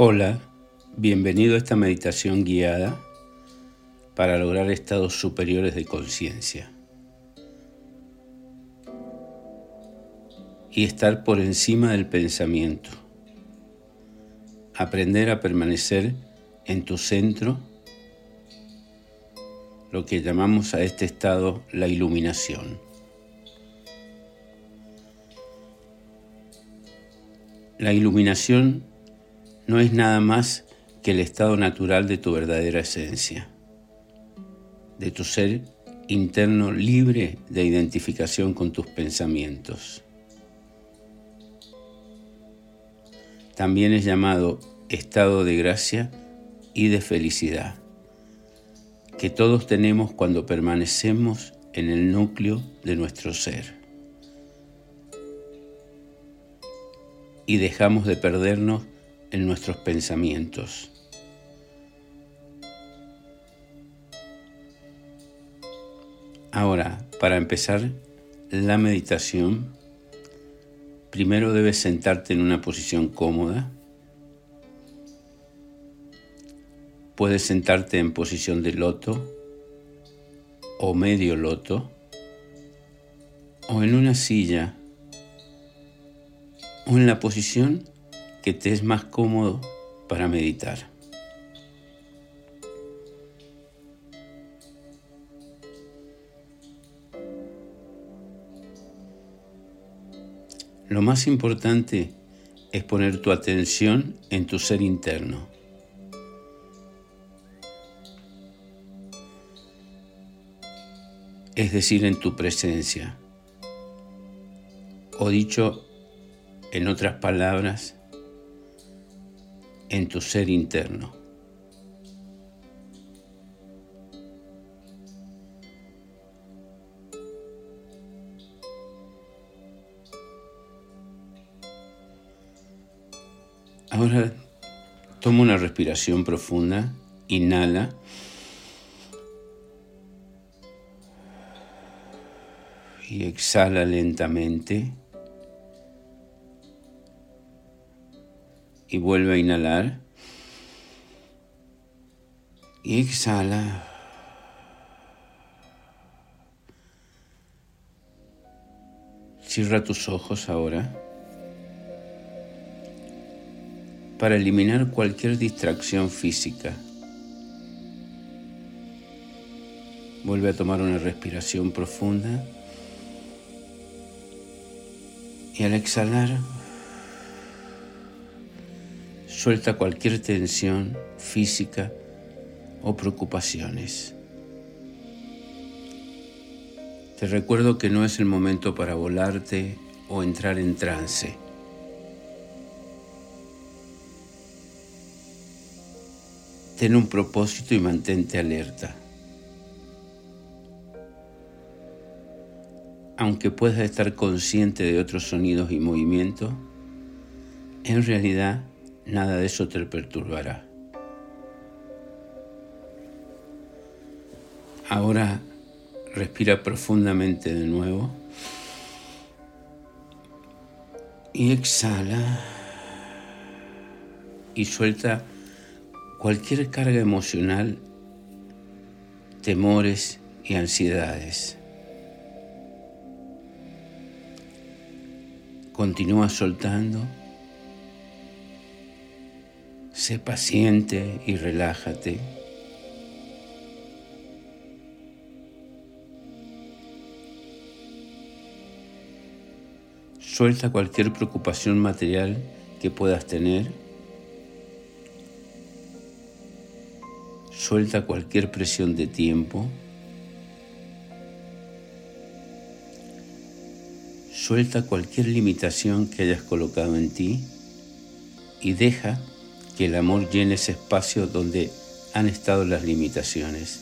Hola, bienvenido a esta meditación guiada para lograr estados superiores de conciencia y estar por encima del pensamiento. Aprender a permanecer en tu centro, lo que llamamos a este estado la iluminación. La iluminación no es nada más que el estado natural de tu verdadera esencia, de tu ser interno libre de identificación con tus pensamientos. También es llamado estado de gracia y de felicidad, que todos tenemos cuando permanecemos en el núcleo de nuestro ser. Y dejamos de perdernos en nuestros pensamientos. Ahora, para empezar la meditación, primero debes sentarte en una posición cómoda. Puedes sentarte en posición de loto o medio loto o en una silla o en la posición que te es más cómodo para meditar. Lo más importante es poner tu atención en tu ser interno. Es decir, en tu presencia. O dicho en otras palabras, en tu ser interno. Ahora toma una respiración profunda, inhala. Y exhala lentamente. Y vuelve a inhalar. Y exhala. Cierra tus ojos ahora para eliminar cualquier distracción física. Vuelve a tomar una respiración profunda y al exhalar Suelta cualquier tensión física o preocupaciones. Te recuerdo que no es el momento para volarte o entrar en trance. Ten un propósito y mantente alerta. Aunque puedas estar consciente de otros sonidos y movimientos, en realidad nada de eso te perturbará. Ahora respira profundamente de nuevo y exhala y suelta cualquier carga emocional, temores y ansiedades. Continúa soltando Sé paciente y relájate. Suelta cualquier preocupación material que puedas tener. Suelta cualquier presión de tiempo. Suelta cualquier limitación que hayas colocado en ti y deja que el amor llene ese espacio donde han estado las limitaciones.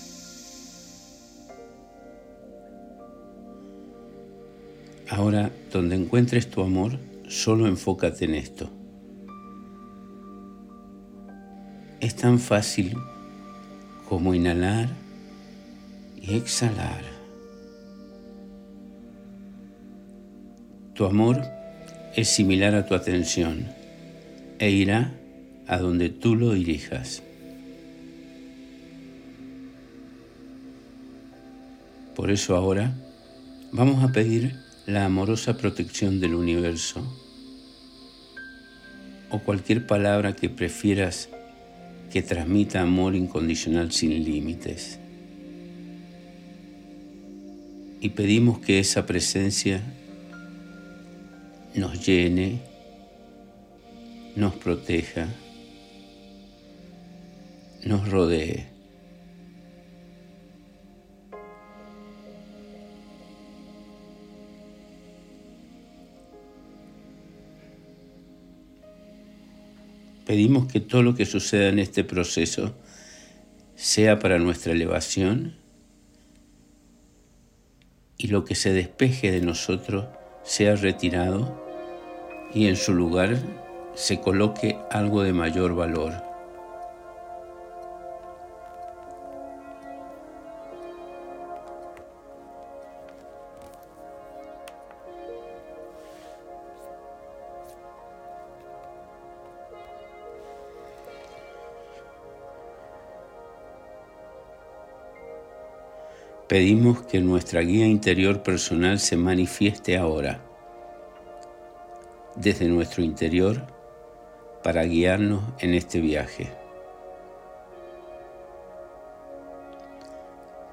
Ahora, donde encuentres tu amor, solo enfócate en esto. Es tan fácil como inhalar y exhalar. Tu amor es similar a tu atención e irá a donde tú lo dirijas. Por eso ahora vamos a pedir la amorosa protección del universo o cualquier palabra que prefieras que transmita amor incondicional sin límites. Y pedimos que esa presencia nos llene, nos proteja, nos rodee. Pedimos que todo lo que suceda en este proceso sea para nuestra elevación y lo que se despeje de nosotros sea retirado y en su lugar se coloque algo de mayor valor. Pedimos que nuestra guía interior personal se manifieste ahora, desde nuestro interior, para guiarnos en este viaje.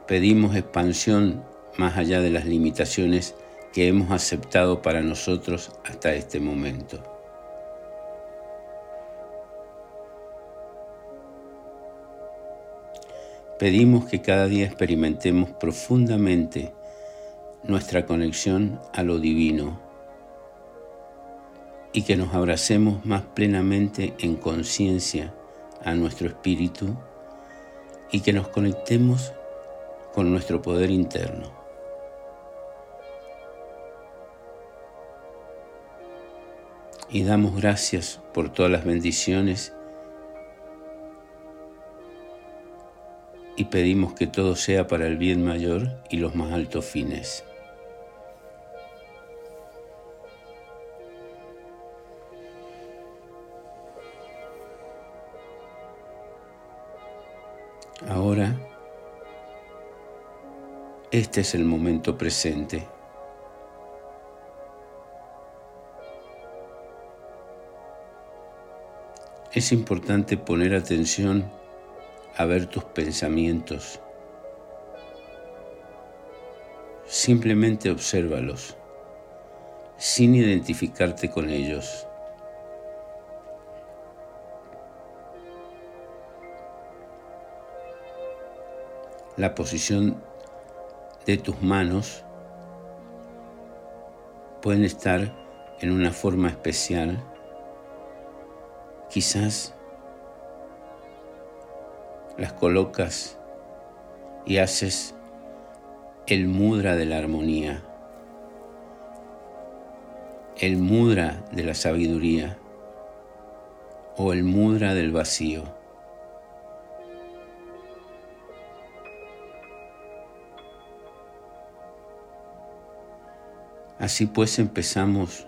Pedimos expansión más allá de las limitaciones que hemos aceptado para nosotros hasta este momento. Pedimos que cada día experimentemos profundamente nuestra conexión a lo divino y que nos abracemos más plenamente en conciencia a nuestro espíritu y que nos conectemos con nuestro poder interno. Y damos gracias por todas las bendiciones y pedimos que todo sea para el bien mayor y los más altos fines. Ahora, este es el momento presente. Es importante poner atención a ver tus pensamientos. Simplemente obsérvalos, sin identificarte con ellos. La posición de tus manos pueden estar en una forma especial, quizás las colocas y haces el mudra de la armonía, el mudra de la sabiduría o el mudra del vacío. Así pues empezamos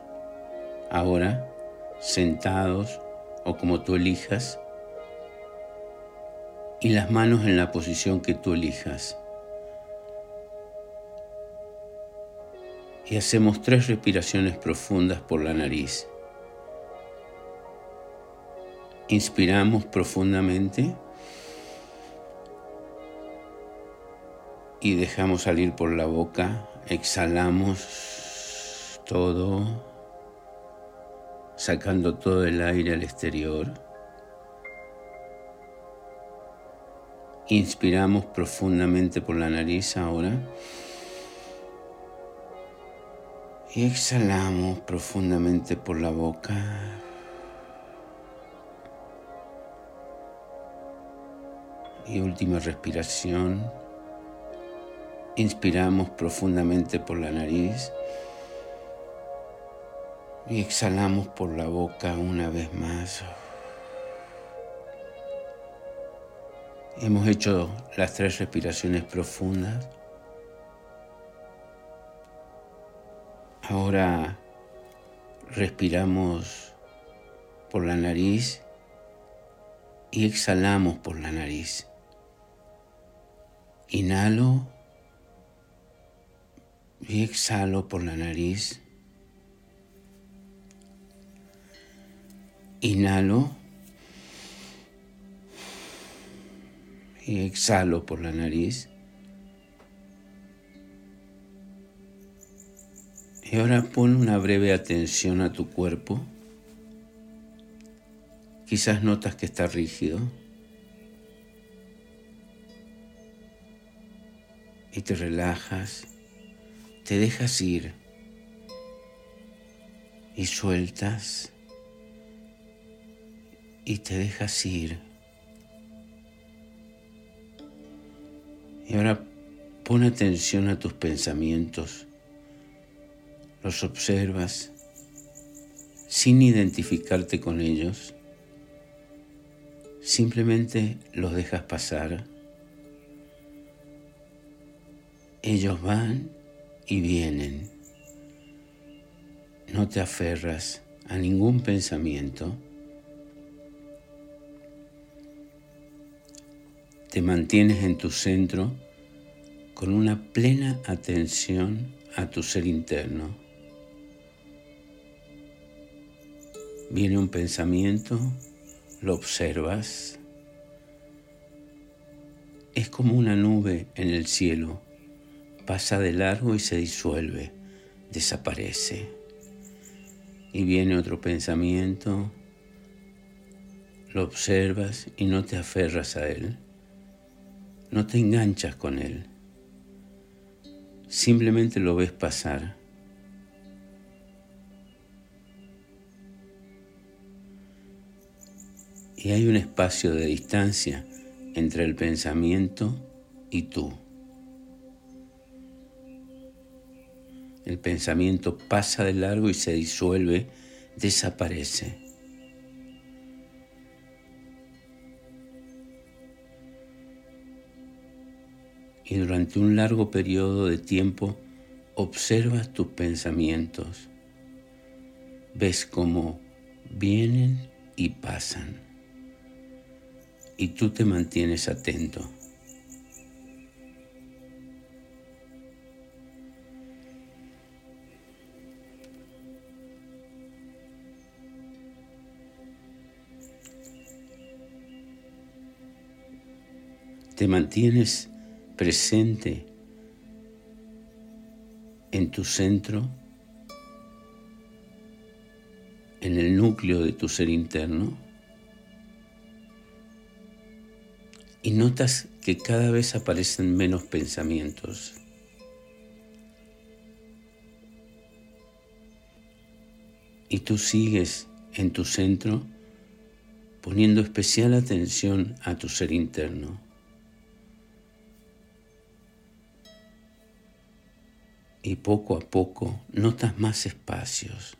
ahora sentados o como tú elijas y las manos en la posición que tú elijas. Y hacemos tres respiraciones profundas por la nariz. Inspiramos profundamente y dejamos salir por la boca. Exhalamos todo, sacando todo el aire al exterior. Inspiramos profundamente por la nariz ahora. Y exhalamos profundamente por la boca. Y última respiración. Inspiramos profundamente por la nariz. Y exhalamos por la boca una vez más. Hemos hecho las tres respiraciones profundas. Ahora respiramos por la nariz y exhalamos por la nariz. Inhalo y exhalo por la nariz. Inhalo exhalo por la nariz. Y ahora pon una breve atención a tu cuerpo. Quizás notas que está rígido. Y te relajas, te dejas ir y sueltas y te dejas ir. Y ahora pon atención a tus pensamientos, los observas sin identificarte con ellos, simplemente los dejas pasar. Ellos van y vienen. No te aferras a ningún pensamiento. Te mantienes en tu centro con una plena atención a tu ser interno. Viene un pensamiento, lo observas. Es como una nube en el cielo. Pasa de largo y se disuelve, desaparece. Y viene otro pensamiento, lo observas y no te aferras a él no te enganchas con él. Simplemente lo ves pasar. Y hay un espacio de distancia entre el pensamiento y tú. El pensamiento pasa de largo y se disuelve, desaparece. Y durante un largo periodo de tiempo observas tus pensamientos, ves cómo vienen y pasan y tú te mantienes atento. Te mantienes presente en tu centro, en el núcleo de tu ser interno, y notas que cada vez aparecen menos pensamientos. Y tú sigues en tu centro poniendo especial atención a tu ser interno. Y poco a poco notas más espacios,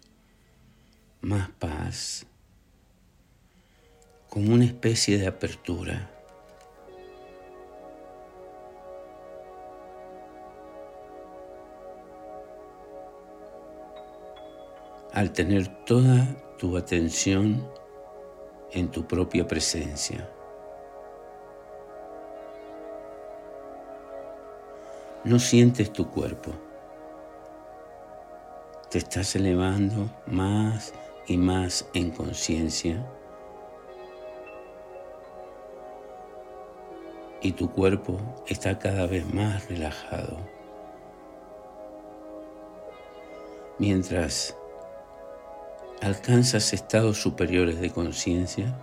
más paz, como una especie de apertura. Al tener toda tu atención en tu propia presencia. No sientes tu cuerpo te estás elevando más y más en conciencia y tu cuerpo está cada vez más relajado. Mientras alcanzas estados superiores de conciencia,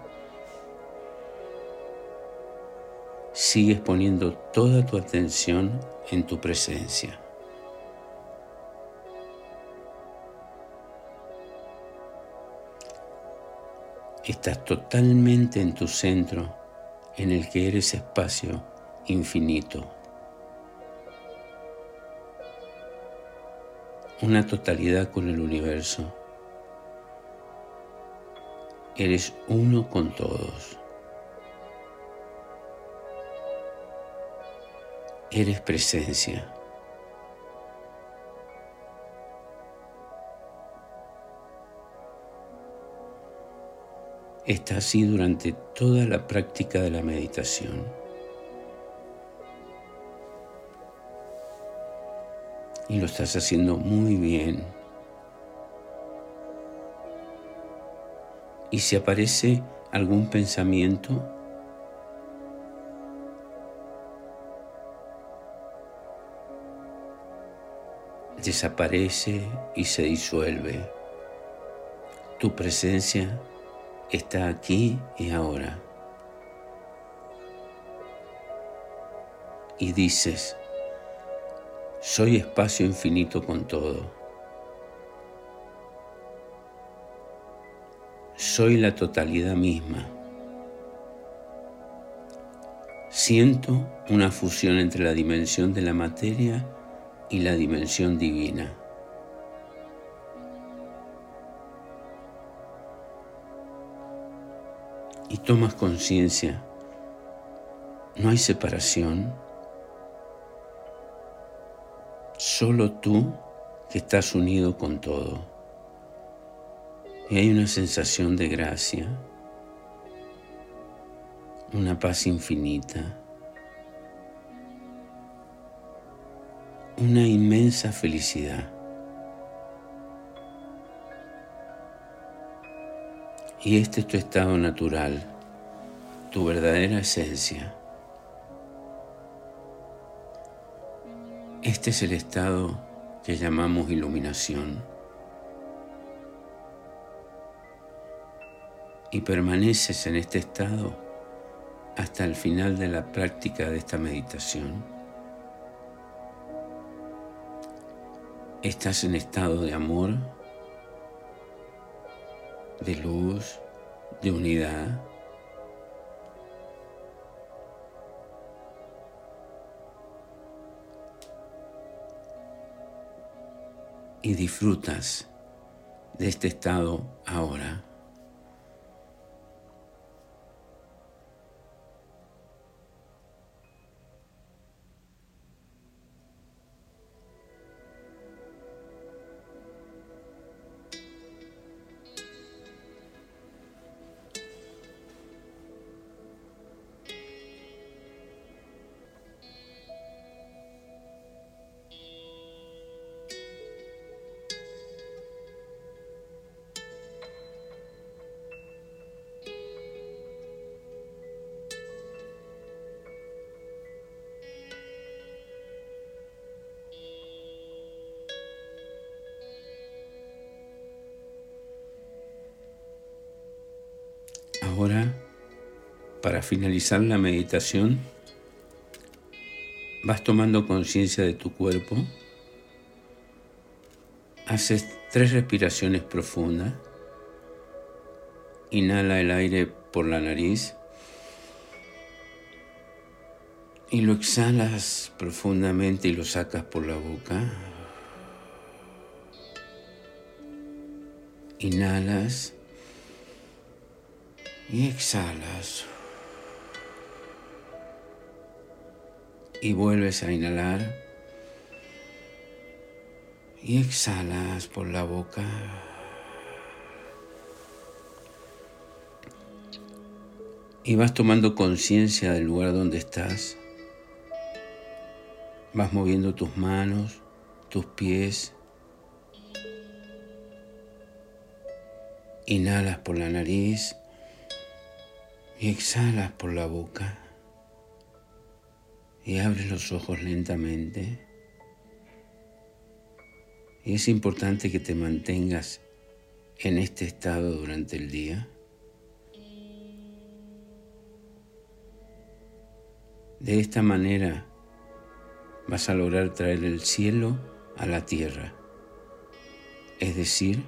sigues poniendo toda tu atención en tu presencia. Estás totalmente en tu centro, en el que eres espacio infinito. Una totalidad con el universo. Eres uno con todos. Eres presencia. Está así durante toda la práctica de la meditación. Y lo estás haciendo muy bien. Y si aparece algún pensamiento, desaparece y se disuelve. Tu presencia está aquí y ahora. Y dices, soy espacio infinito con todo. Soy la totalidad misma. Siento una fusión entre la dimensión de la materia y la dimensión divina. Y tomas conciencia, no hay separación, solo tú que estás unido con todo. Y hay una sensación de gracia, una paz infinita. una inmensa felicidad. Y este es tu estado natural, tu verdadera esencia. Este es el estado que llamamos iluminación. Y permaneces en este estado hasta el final de la práctica de esta meditación. Estás en estado de amor, de luz, de unidad. Y disfrutas de este estado ahora. Ahora, para finalizar la meditación, vas tomando conciencia de tu cuerpo, haces tres respiraciones profundas, inhala el aire por la nariz y lo exhalas profundamente y lo sacas por la boca. Inhalas y exhalas. Y vuelves a inhalar. Y exhalas por la boca. Y vas tomando conciencia del lugar donde estás. Vas moviendo tus manos, tus pies. Inhalas por la nariz y exhalas por la boca y abres los ojos lentamente. Y es importante que te mantengas en este estado durante el día. De esta manera vas a lograr traer el cielo a la tierra, es decir,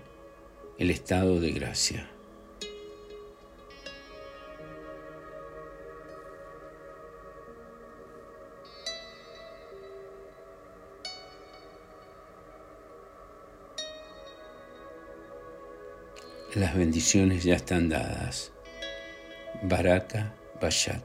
el estado de gracia. Las bendiciones ya están dadas. Baraka Bashat.